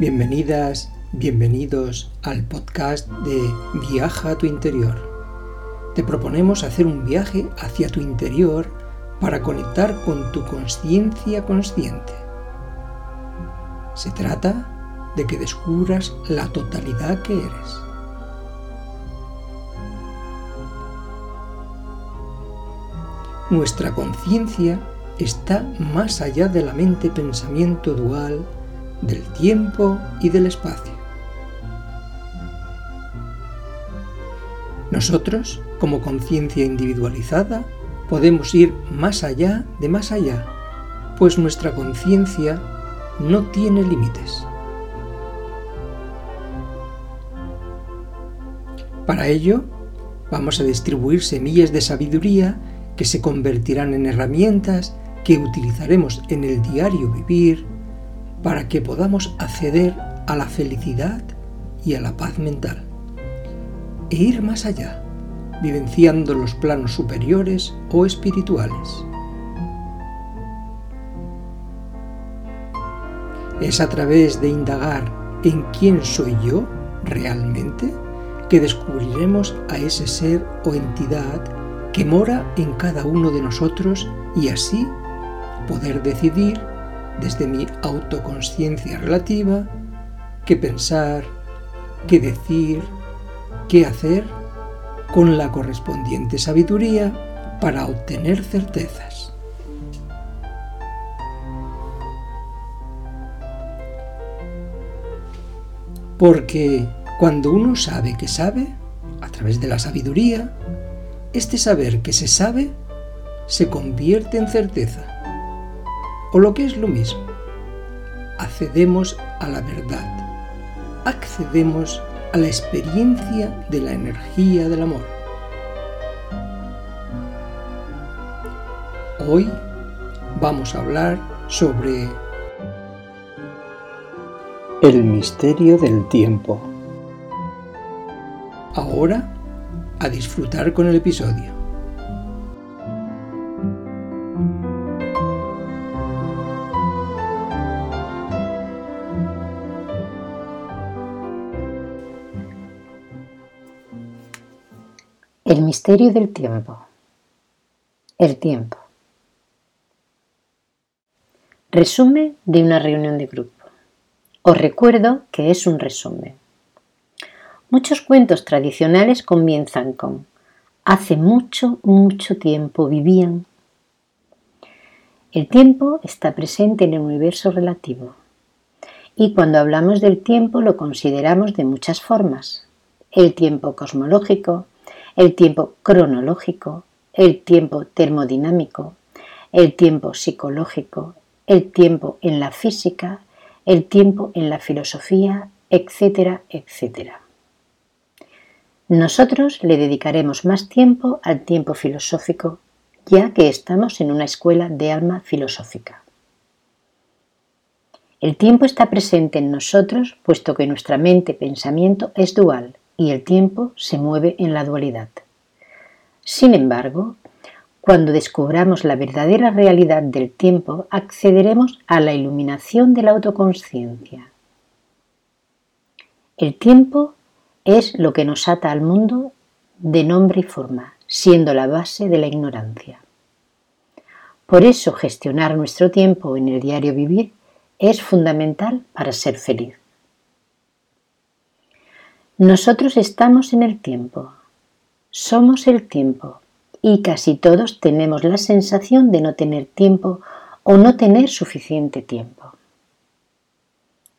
Bienvenidas, bienvenidos al podcast de Viaja a tu interior. Te proponemos hacer un viaje hacia tu interior para conectar con tu conciencia consciente. Se trata de que descubras la totalidad que eres. Nuestra conciencia está más allá de la mente-pensamiento dual del tiempo y del espacio. Nosotros, como conciencia individualizada, podemos ir más allá de más allá, pues nuestra conciencia no tiene límites. Para ello, vamos a distribuir semillas de sabiduría que se convertirán en herramientas que utilizaremos en el diario vivir para que podamos acceder a la felicidad y a la paz mental e ir más allá, vivenciando los planos superiores o espirituales. Es a través de indagar en quién soy yo realmente que descubriremos a ese ser o entidad que mora en cada uno de nosotros y así poder decidir desde mi autoconsciencia relativa, qué pensar, qué decir, qué hacer con la correspondiente sabiduría para obtener certezas. Porque cuando uno sabe que sabe, a través de la sabiduría, este saber que se sabe se convierte en certeza o lo que es lo mismo, accedemos a la verdad, accedemos a la experiencia de la energía del amor. Hoy vamos a hablar sobre el misterio del tiempo. Ahora, a disfrutar con el episodio. Misterio del tiempo. El tiempo. Resumen de una reunión de grupo. Os recuerdo que es un resumen. Muchos cuentos tradicionales comienzan con Hace mucho, mucho tiempo vivían. El tiempo está presente en el universo relativo y cuando hablamos del tiempo lo consideramos de muchas formas. El tiempo cosmológico, el tiempo cronológico, el tiempo termodinámico, el tiempo psicológico, el tiempo en la física, el tiempo en la filosofía, etcétera, etcétera. Nosotros le dedicaremos más tiempo al tiempo filosófico, ya que estamos en una escuela de alma filosófica. El tiempo está presente en nosotros, puesto que nuestra mente-pensamiento es dual, y el tiempo se mueve en la dualidad. Sin embargo, cuando descubramos la verdadera realidad del tiempo, accederemos a la iluminación de la autoconsciencia. El tiempo es lo que nos ata al mundo de nombre y forma, siendo la base de la ignorancia. Por eso gestionar nuestro tiempo en el diario vivir es fundamental para ser feliz. Nosotros estamos en el tiempo, somos el tiempo y casi todos tenemos la sensación de no tener tiempo o no tener suficiente tiempo.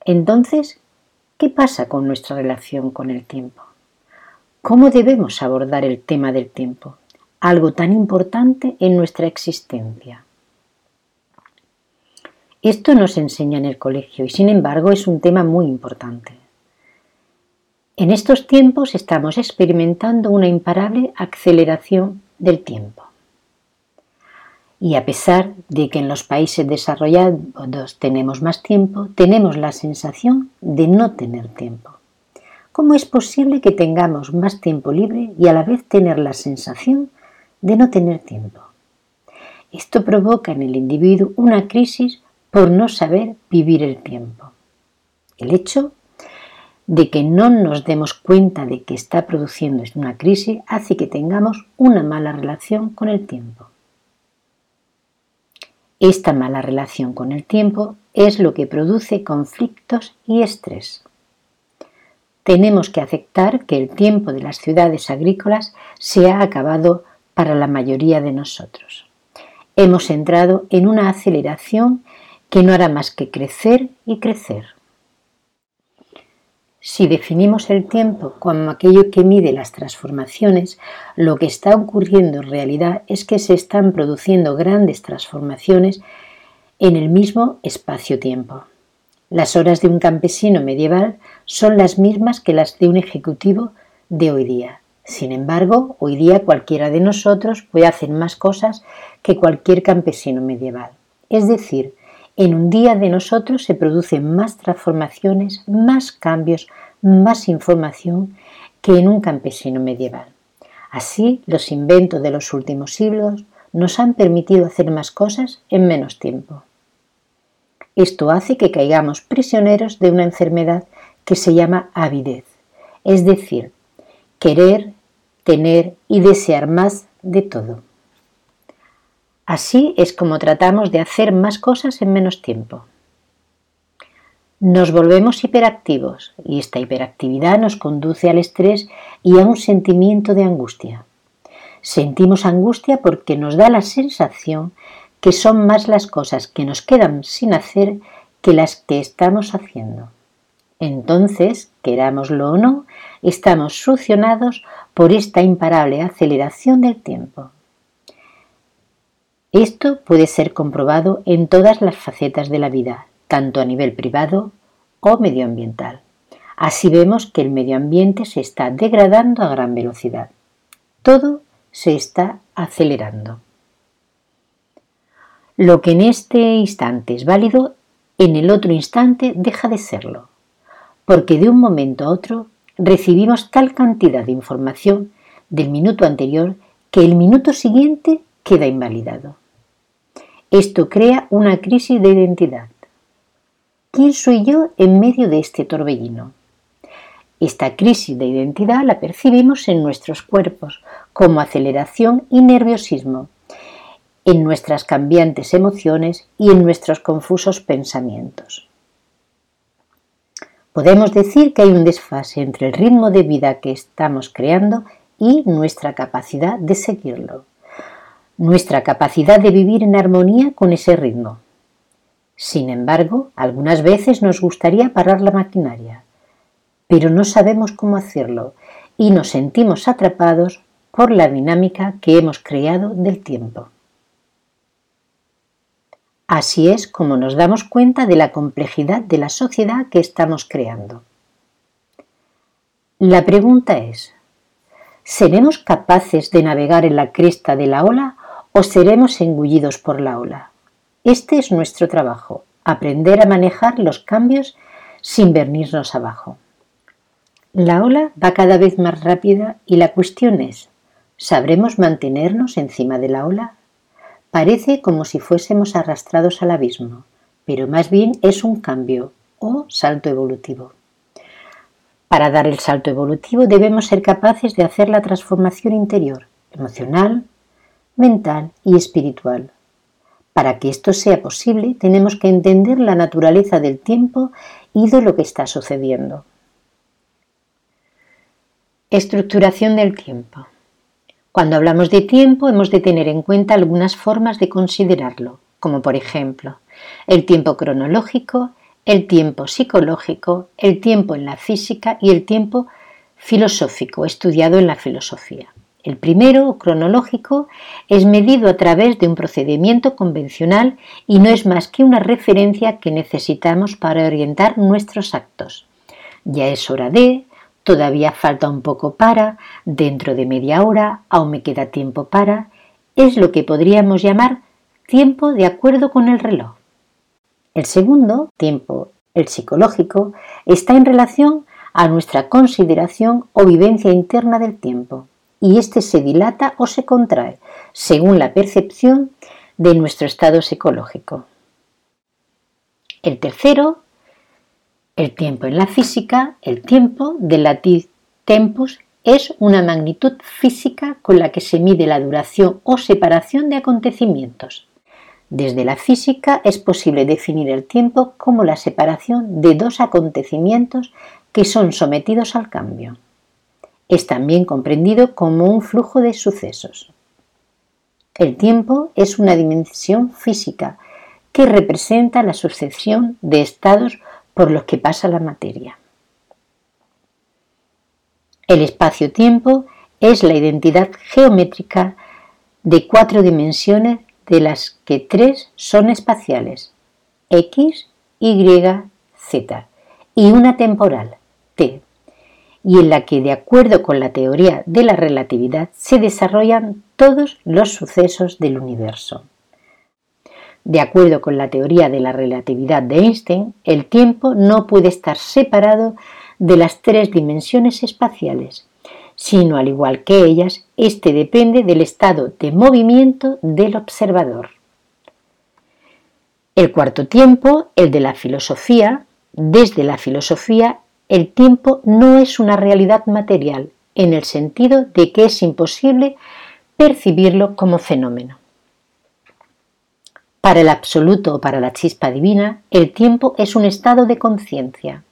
Entonces, ¿qué pasa con nuestra relación con el tiempo? ¿Cómo debemos abordar el tema del tiempo, algo tan importante en nuestra existencia? Esto nos enseña en el colegio y sin embargo es un tema muy importante. En estos tiempos estamos experimentando una imparable aceleración del tiempo. Y a pesar de que en los países desarrollados tenemos más tiempo, tenemos la sensación de no tener tiempo. ¿Cómo es posible que tengamos más tiempo libre y a la vez tener la sensación de no tener tiempo? Esto provoca en el individuo una crisis por no saber vivir el tiempo. El hecho de que no nos demos cuenta de que está produciendo una crisis hace que tengamos una mala relación con el tiempo. Esta mala relación con el tiempo es lo que produce conflictos y estrés. Tenemos que aceptar que el tiempo de las ciudades agrícolas se ha acabado para la mayoría de nosotros. Hemos entrado en una aceleración que no hará más que crecer y crecer. Si definimos el tiempo como aquello que mide las transformaciones, lo que está ocurriendo en realidad es que se están produciendo grandes transformaciones en el mismo espacio-tiempo. Las horas de un campesino medieval son las mismas que las de un ejecutivo de hoy día. Sin embargo, hoy día cualquiera de nosotros puede hacer más cosas que cualquier campesino medieval. Es decir, en un día de nosotros se producen más transformaciones, más cambios, más información que en un campesino medieval. Así, los inventos de los últimos siglos nos han permitido hacer más cosas en menos tiempo. Esto hace que caigamos prisioneros de una enfermedad que se llama avidez, es decir, querer, tener y desear más de todo. Así es como tratamos de hacer más cosas en menos tiempo. Nos volvemos hiperactivos y esta hiperactividad nos conduce al estrés y a un sentimiento de angustia. Sentimos angustia porque nos da la sensación que son más las cosas que nos quedan sin hacer que las que estamos haciendo. Entonces, querámoslo o no, estamos succionados por esta imparable aceleración del tiempo. Esto puede ser comprobado en todas las facetas de la vida, tanto a nivel privado o medioambiental. Así vemos que el medio ambiente se está degradando a gran velocidad. Todo se está acelerando. Lo que en este instante es válido, en el otro instante deja de serlo, porque de un momento a otro recibimos tal cantidad de información del minuto anterior que el minuto siguiente queda invalidado. Esto crea una crisis de identidad. ¿Quién soy yo en medio de este torbellino? Esta crisis de identidad la percibimos en nuestros cuerpos como aceleración y nerviosismo, en nuestras cambiantes emociones y en nuestros confusos pensamientos. Podemos decir que hay un desfase entre el ritmo de vida que estamos creando y nuestra capacidad de seguirlo nuestra capacidad de vivir en armonía con ese ritmo. Sin embargo, algunas veces nos gustaría parar la maquinaria, pero no sabemos cómo hacerlo y nos sentimos atrapados por la dinámica que hemos creado del tiempo. Así es como nos damos cuenta de la complejidad de la sociedad que estamos creando. La pregunta es, ¿seremos capaces de navegar en la cresta de la ola o seremos engullidos por la ola. Este es nuestro trabajo, aprender a manejar los cambios sin venirnos abajo. La ola va cada vez más rápida y la cuestión es, ¿sabremos mantenernos encima de la ola? Parece como si fuésemos arrastrados al abismo, pero más bien es un cambio o salto evolutivo. Para dar el salto evolutivo debemos ser capaces de hacer la transformación interior, emocional, mental y espiritual. Para que esto sea posible, tenemos que entender la naturaleza del tiempo y de lo que está sucediendo. Estructuración del tiempo. Cuando hablamos de tiempo hemos de tener en cuenta algunas formas de considerarlo, como por ejemplo el tiempo cronológico, el tiempo psicológico, el tiempo en la física y el tiempo filosófico estudiado en la filosofía. El primero, cronológico, es medido a través de un procedimiento convencional y no es más que una referencia que necesitamos para orientar nuestros actos. Ya es hora de, todavía falta un poco para, dentro de media hora, aún me queda tiempo para, es lo que podríamos llamar tiempo de acuerdo con el reloj. El segundo, tiempo, el psicológico, está en relación a nuestra consideración o vivencia interna del tiempo, y éste se dilata o se contrae según la percepción de nuestro estado psicológico. El tercero, el tiempo en la física, el tiempo del latín tempus es una magnitud física con la que se mide la duración o separación de acontecimientos. Desde la física es posible definir el tiempo como la separación de dos acontecimientos que son sometidos al cambio. Es también comprendido como un flujo de sucesos. El tiempo es una dimensión física que representa la sucesión de estados por los que pasa la materia. El espacio-tiempo es la identidad geométrica de cuatro dimensiones de las que tres son espaciales, X, Y, Z, y una temporal, T, y en la que, de acuerdo con la teoría de la relatividad, se desarrollan todos los sucesos del universo. De acuerdo con la teoría de la relatividad de Einstein, el tiempo no puede estar separado de las tres dimensiones espaciales, sino al igual que ellas, éste depende del estado de movimiento del observador. El cuarto tiempo, el de la filosofía, desde la filosofía, el tiempo no es una realidad material, en el sentido de que es imposible percibirlo como fenómeno. Para el absoluto o para la chispa divina, el tiempo es un estado de conciencia.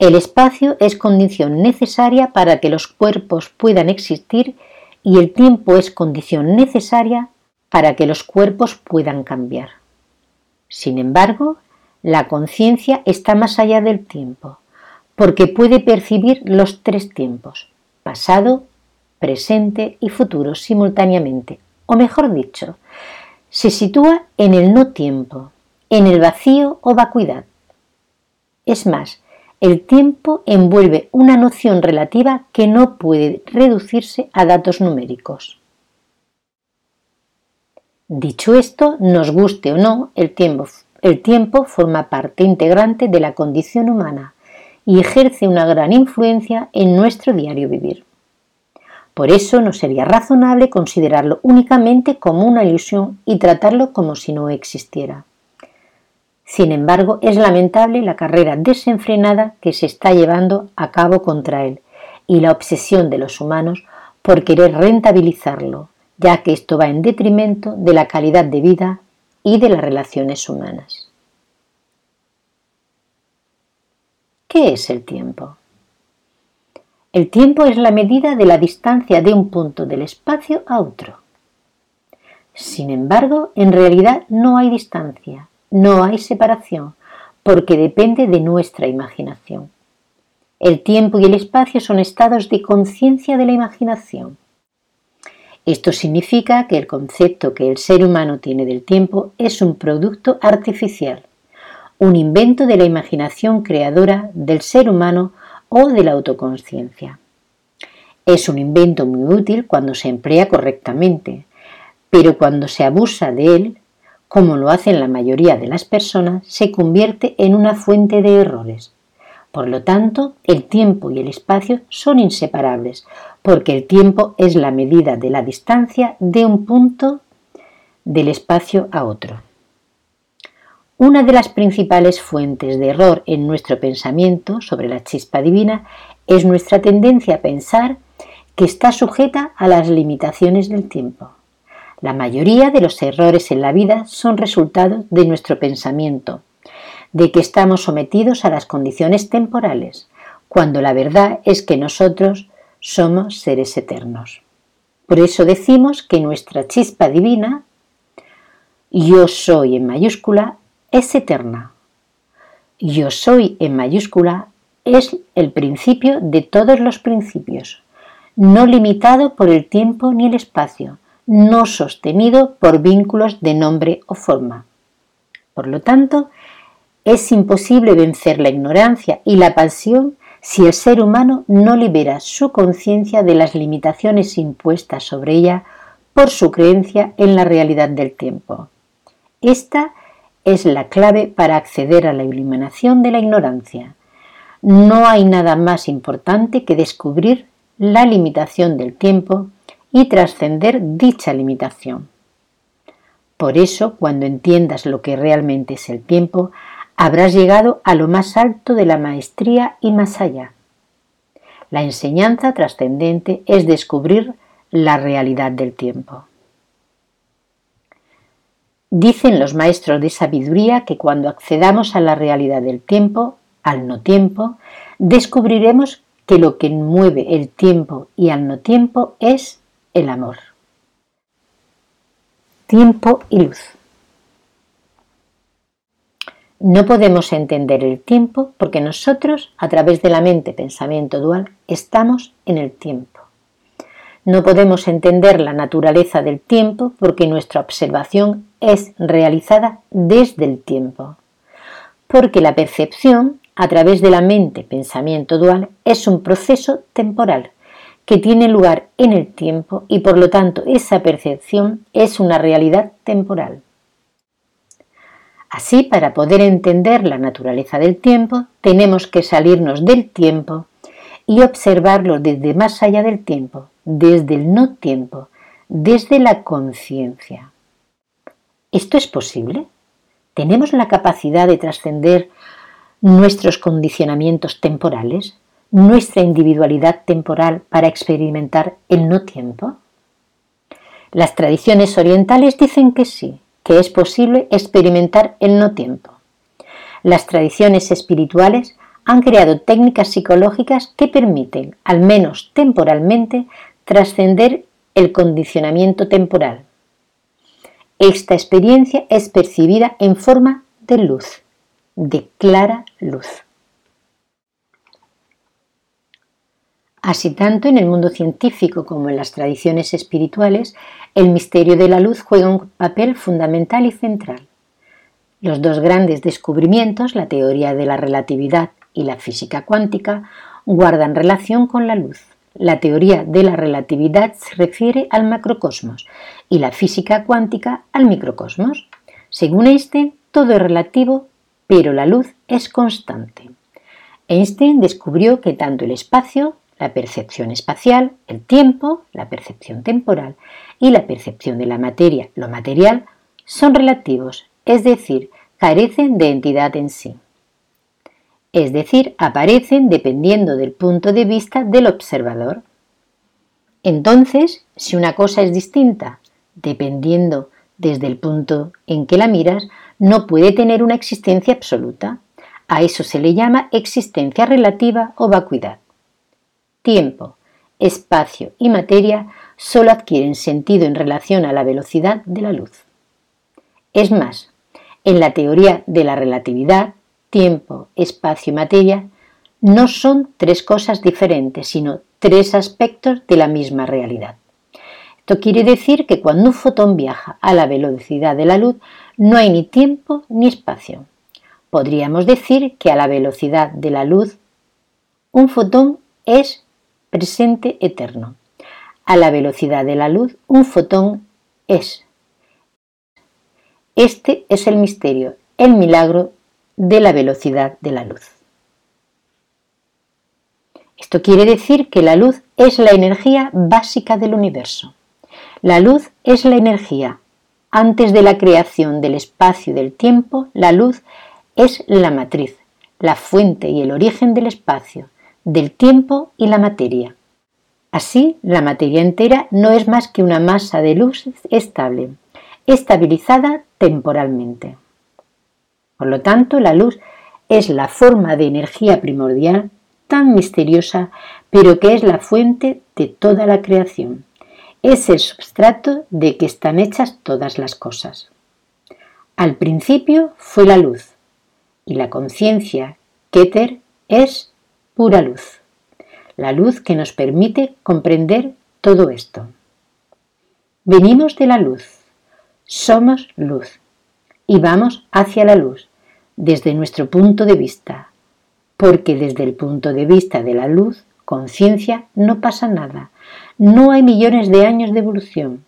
El espacio es condición necesaria para que los cuerpos puedan existir y el tiempo es condición necesaria para que los cuerpos puedan cambiar. Sin embargo, la conciencia está más allá del tiempo, porque puede percibir los tres tiempos, pasado, presente y futuro simultáneamente, o mejor dicho, se sitúa en el no tiempo, en el vacío o vacuidad. Es más, el tiempo envuelve una noción relativa que no puede reducirse a datos numéricos. Dicho esto, nos guste o no, el tiempo, el tiempo forma parte integrante de la condición humana y ejerce una gran influencia en nuestro diario vivir. Por eso no sería razonable considerarlo únicamente como una ilusión y tratarlo como si no existiera. Sin embargo, es lamentable la carrera desenfrenada que se está llevando a cabo contra él y la obsesión de los humanos por querer rentabilizarlo, ya que esto va en detrimento de la calidad de vida y de las relaciones humanas. ¿Qué es el tiempo? El tiempo es la medida de la distancia de un punto del espacio a otro. Sin embargo, en realidad no hay distancia, no hay separación, porque depende de nuestra imaginación. El tiempo y el espacio son estados de conciencia de la imaginación. Esto significa que el concepto que el ser humano tiene del tiempo es un producto artificial, un invento de la imaginación creadora del ser humano o de la autoconsciencia. Es un invento muy útil cuando se emplea correctamente, pero cuando se abusa de él, como lo hacen la mayoría de las personas, se convierte en una fuente de errores. Por lo tanto, el tiempo y el espacio son inseparables, porque el tiempo es la medida de la distancia de un punto del espacio a otro. Una de las principales fuentes de error en nuestro pensamiento sobre la chispa divina es nuestra tendencia a pensar que está sujeta a las limitaciones del tiempo. La mayoría de los errores en la vida son resultado de nuestro pensamiento, de que estamos sometidos a las condiciones temporales, cuando la verdad es que nosotros somos seres eternos. Por eso decimos que nuestra chispa divina, yo soy en mayúscula, es eterna. Yo soy en mayúscula es el principio de todos los principios, no limitado por el tiempo ni el espacio, no sostenido por vínculos de nombre o forma. Por lo tanto, es imposible vencer la ignorancia y la pasión si el ser humano no libera su conciencia de las limitaciones impuestas sobre ella por su creencia en la realidad del tiempo. Esta es la clave para acceder a la iluminación de la ignorancia. No hay nada más importante que descubrir la limitación del tiempo y trascender dicha limitación. Por eso, cuando entiendas lo que realmente es el tiempo, habrás llegado a lo más alto de la maestría y más allá. La enseñanza trascendente es descubrir la realidad del tiempo. Dicen los maestros de sabiduría que cuando accedamos a la realidad del tiempo, al no tiempo, descubriremos que lo que mueve el tiempo y al no tiempo es el amor. Tiempo y luz. No podemos entender el tiempo porque nosotros, a través de la mente pensamiento dual, estamos en el tiempo. No podemos entender la naturaleza del tiempo porque nuestra observación es realizada desde el tiempo. Porque la percepción, a través de la mente pensamiento dual, es un proceso temporal que tiene lugar en el tiempo y por lo tanto esa percepción es una realidad temporal. Así, para poder entender la naturaleza del tiempo, tenemos que salirnos del tiempo y observarlo desde más allá del tiempo, desde el no tiempo, desde la conciencia. ¿Esto es posible? ¿Tenemos la capacidad de trascender nuestros condicionamientos temporales, nuestra individualidad temporal para experimentar el no tiempo? Las tradiciones orientales dicen que sí, que es posible experimentar el no tiempo. Las tradiciones espirituales han creado técnicas psicológicas que permiten, al menos temporalmente, trascender el condicionamiento temporal. Esta experiencia es percibida en forma de luz, de clara luz. Así tanto en el mundo científico como en las tradiciones espirituales, el misterio de la luz juega un papel fundamental y central. Los dos grandes descubrimientos, la teoría de la relatividad y la física cuántica, guardan relación con la luz. La teoría de la relatividad se refiere al macrocosmos y la física cuántica al microcosmos. Según Einstein, todo es relativo, pero la luz es constante. Einstein descubrió que tanto el espacio, la percepción espacial, el tiempo, la percepción temporal y la percepción de la materia, lo material, son relativos, es decir, carecen de entidad en sí. Es decir, aparecen dependiendo del punto de vista del observador. Entonces, si una cosa es distinta, dependiendo desde el punto en que la miras, no puede tener una existencia absoluta. A eso se le llama existencia relativa o vacuidad tiempo, espacio y materia solo adquieren sentido en relación a la velocidad de la luz. Es más, en la teoría de la relatividad, tiempo, espacio y materia no son tres cosas diferentes, sino tres aspectos de la misma realidad. Esto quiere decir que cuando un fotón viaja a la velocidad de la luz, no hay ni tiempo ni espacio. Podríamos decir que a la velocidad de la luz, un fotón es presente eterno. A la velocidad de la luz, un fotón es. Este es el misterio, el milagro de la velocidad de la luz. Esto quiere decir que la luz es la energía básica del universo. La luz es la energía. Antes de la creación del espacio y del tiempo, la luz es la matriz, la fuente y el origen del espacio, del tiempo y la materia. Así, la materia entera no es más que una masa de luz estable, estabilizada temporalmente. Por lo tanto, la luz es la forma de energía primordial tan misteriosa, pero que es la fuente de toda la creación. Es el substrato de que están hechas todas las cosas. Al principio fue la luz, y la conciencia, Keter, es pura luz, la luz que nos permite comprender todo esto. Venimos de la luz, somos luz y vamos hacia la luz desde nuestro punto de vista, porque desde el punto de vista de la luz, conciencia, no pasa nada, no hay millones de años de evolución,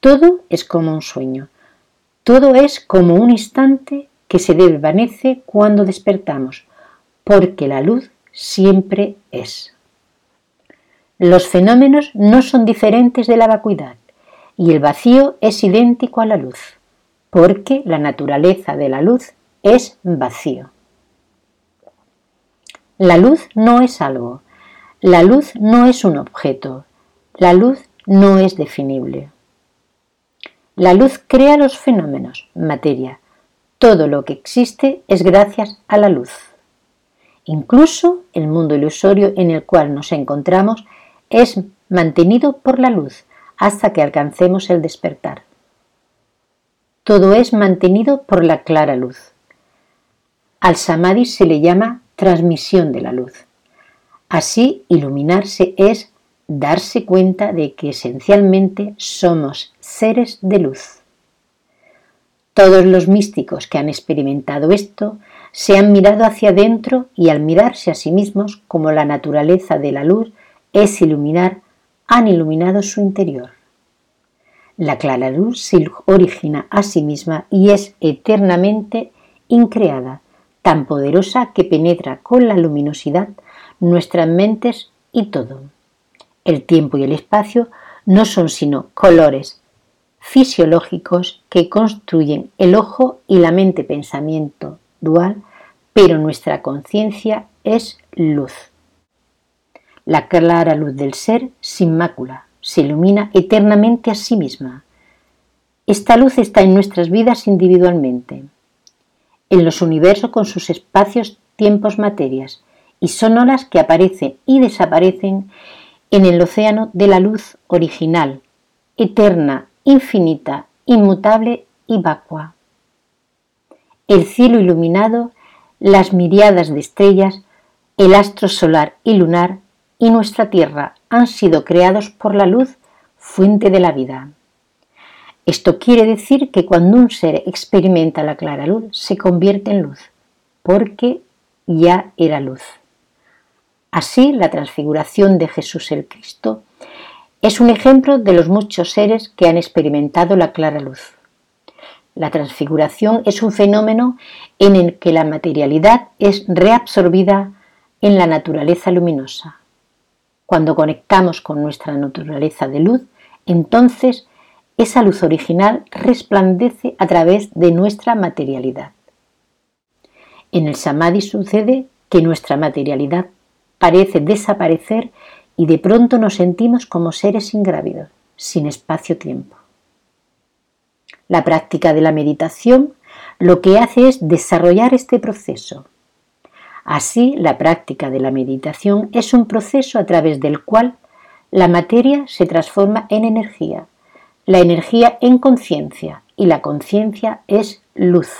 Todo es como un sueño. Todo es como un instante que se desvanece cuando despertamos, porque la luz siempre es. Los fenómenos no son diferentes de la vacuidad y el vacío es idéntico a la luz, porque la naturaleza de la luz es vacío. La luz no es algo, la luz no es un objeto, la luz no es definible. La luz crea los fenómenos, materia. Todo lo que existe es gracias a la luz. Incluso el mundo ilusorio en el cual nos encontramos es mantenido por la luz hasta que alcancemos el despertar. Todo es mantenido por la clara luz. Al samadhi se le llama transmisión de la luz. Así, iluminarse es darse cuenta de que esencialmente somos seres de luz. Todos los místicos que han experimentado esto se han mirado hacia adentro y al mirarse a sí mismos como la naturaleza de la luz es iluminar, han iluminado su interior. La clara luz se origina a sí misma y es eternamente increada, tan poderosa que penetra con la luminosidad nuestras mentes y todo. El tiempo y el espacio no son sino colores fisiológicos que construyen el ojo y la mente pensamiento dual, pero nuestra conciencia es luz. La clara luz del ser sin mácula se ilumina eternamente a sí misma. Esta luz está en nuestras vidas individualmente, en los universos con sus espacios, tiempos, materias, y son olas que aparecen y desaparecen en el océano de la luz original, eterna, infinita, inmutable y vacua. El cielo iluminado, las miriadas de estrellas, el astro solar y lunar y nuestra tierra han sido creados por la luz, fuente de la vida. Esto quiere decir que cuando un ser experimenta la clara luz, se convierte en luz, porque ya era luz. Así, la transfiguración de Jesús el Cristo es un ejemplo de los muchos seres que han experimentado la clara luz. La transfiguración es un fenómeno en el que la materialidad es reabsorbida en la naturaleza luminosa. Cuando conectamos con nuestra naturaleza de luz, entonces esa luz original resplandece a través de nuestra materialidad. En el samadhi sucede que nuestra materialidad parece desaparecer y de pronto nos sentimos como seres ingrávidos, sin espacio-tiempo. La práctica de la meditación lo que hace es desarrollar este proceso. Así, la práctica de la meditación es un proceso a través del cual la materia se transforma en energía, la energía en conciencia y la conciencia es luz.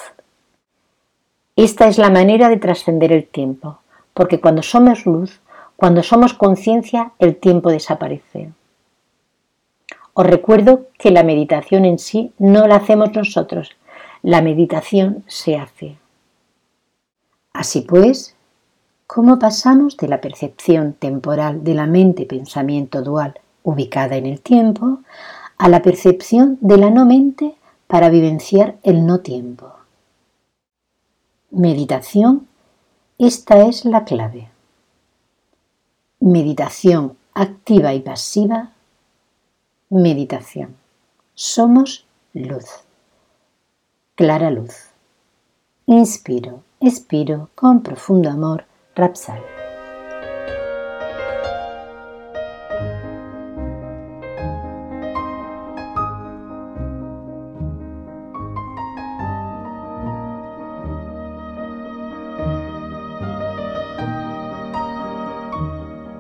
Esta es la manera de trascender el tiempo, porque cuando somos luz, cuando somos conciencia, el tiempo desaparece. Os recuerdo que la meditación en sí no la hacemos nosotros, la meditación se hace. Así pues, ¿cómo pasamos de la percepción temporal de la mente-pensamiento dual ubicada en el tiempo a la percepción de la no mente para vivenciar el no tiempo? Meditación esta es la clave. Meditación activa y pasiva. Meditación. Somos luz. Clara luz. Inspiro, expiro con profundo amor. Rapsal.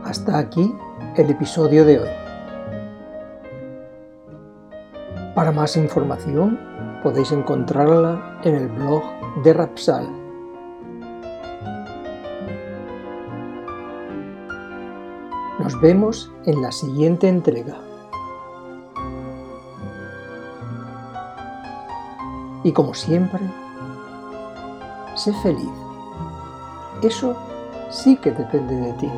Hasta aquí el episodio de hoy. Para más información podéis encontrarla en el blog de Rapsal. Nos vemos en la siguiente entrega. Y como siempre, sé feliz. Eso sí que depende de ti.